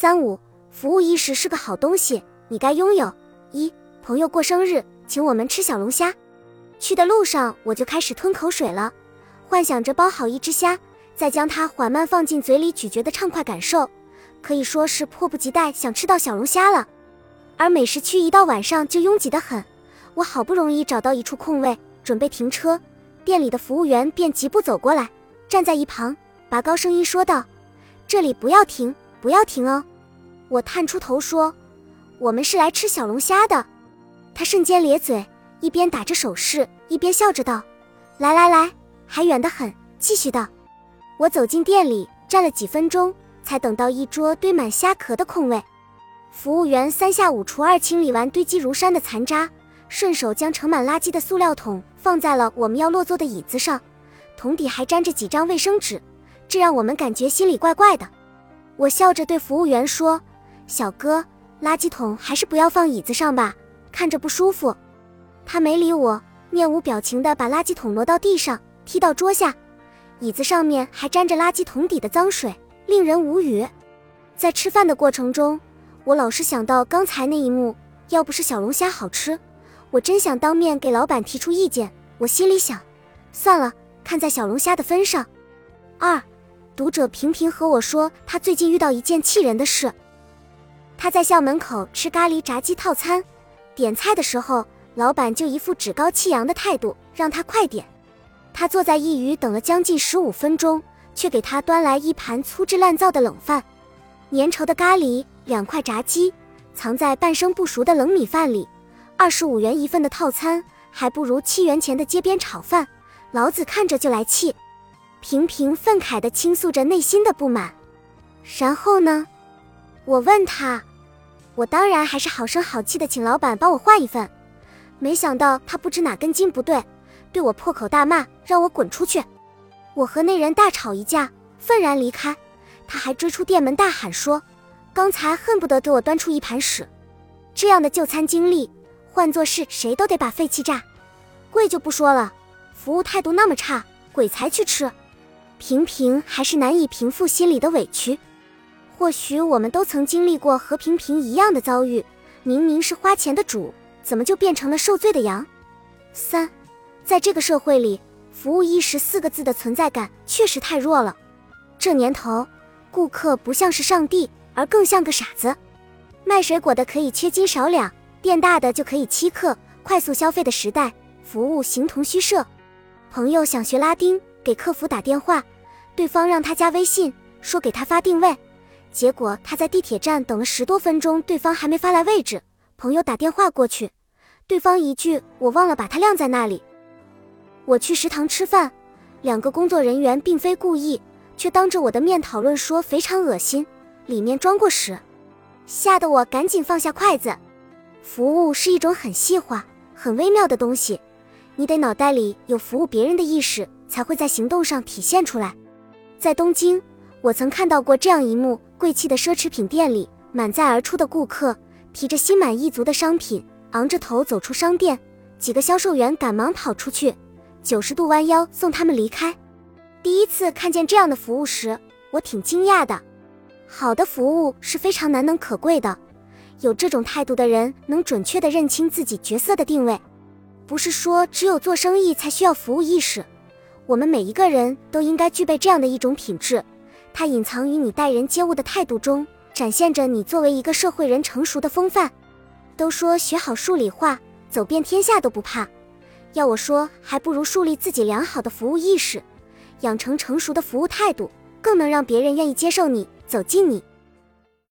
三五，服务意识是个好东西，你该拥有。一，朋友过生日，请我们吃小龙虾。去的路上我就开始吞口水了，幻想着包好一只虾，再将它缓慢放进嘴里咀嚼的畅快感受，可以说是迫不及待想吃到小龙虾了。而美食区一到晚上就拥挤得很，我好不容易找到一处空位，准备停车，店里的服务员便疾步走过来，站在一旁，拔高声音说道：“这里不要停，不要停哦。”我探出头说：“我们是来吃小龙虾的。”他瞬间咧嘴。一边打着手势，一边笑着道：“来来来，还远得很，继续道。”我走进店里，站了几分钟，才等到一桌堆满虾壳的空位。服务员三下五除二清理完堆积如山的残渣，顺手将盛满垃圾的塑料桶放在了我们要落座的椅子上，桶底还沾着几张卫生纸，这让我们感觉心里怪怪的。我笑着对服务员说：“小哥，垃圾桶还是不要放椅子上吧，看着不舒服。”他没理我，面无表情地把垃圾桶挪到地上，踢到桌下，椅子上面还沾着垃圾桶底的脏水，令人无语。在吃饭的过程中，我老是想到刚才那一幕，要不是小龙虾好吃，我真想当面给老板提出意见。我心里想，算了，看在小龙虾的分上。二，读者平平和我说，他最近遇到一件气人的事。他在校门口吃咖喱炸鸡套餐，点菜的时候。老板就一副趾高气扬的态度，让他快点。他坐在一隅等了将近十五分钟，却给他端来一盘粗制滥造的冷饭，粘稠的咖喱，两块炸鸡，藏在半生不熟的冷米饭里。二十五元一份的套餐，还不如七元钱的街边炒饭。老子看着就来气。平平愤慨地倾诉着内心的不满。然后呢？我问他，我当然还是好声好气的请老板帮我换一份。没想到他不知哪根筋不对，对我破口大骂，让我滚出去。我和那人大吵一架，愤然离开。他还追出店门大喊说：“刚才恨不得给我端出一盘屎。”这样的就餐经历，换作是谁都得把肺气炸。贵就不说了，服务态度那么差，鬼才去吃。平平还是难以平复心里的委屈。或许我们都曾经历过和平平一样的遭遇，明明是花钱的主。怎么就变成了受罪的羊？三，在这个社会里，服务意识四个字的存在感确实太弱了。这年头，顾客不像是上帝，而更像个傻子。卖水果的可以缺斤少两，店大的就可以欺客。快速消费的时代，服务形同虚设。朋友想学拉丁，给客服打电话，对方让他加微信，说给他发定位，结果他在地铁站等了十多分钟，对方还没发来位置。朋友打电话过去，对方一句“我忘了把它晾在那里”。我去食堂吃饭，两个工作人员并非故意，却当着我的面讨论说非常恶心，里面装过屎，吓得我赶紧放下筷子。服务是一种很细化、很微妙的东西，你得脑袋里有服务别人的意识，才会在行动上体现出来。在东京，我曾看到过这样一幕：贵气的奢侈品店里，满载而出的顾客。提着心满意足的商品，昂着头走出商店，几个销售员赶忙跑出去，九十度弯腰送他们离开。第一次看见这样的服务时，我挺惊讶的。好的服务是非常难能可贵的，有这种态度的人能准确地认清自己角色的定位。不是说只有做生意才需要服务意识，我们每一个人都应该具备这样的一种品质，它隐藏于你待人接物的态度中。展现着你作为一个社会人成熟的风范。都说学好数理化，走遍天下都不怕。要我说，还不如树立自己良好的服务意识，养成成熟的服务态度，更能让别人愿意接受你，走近你。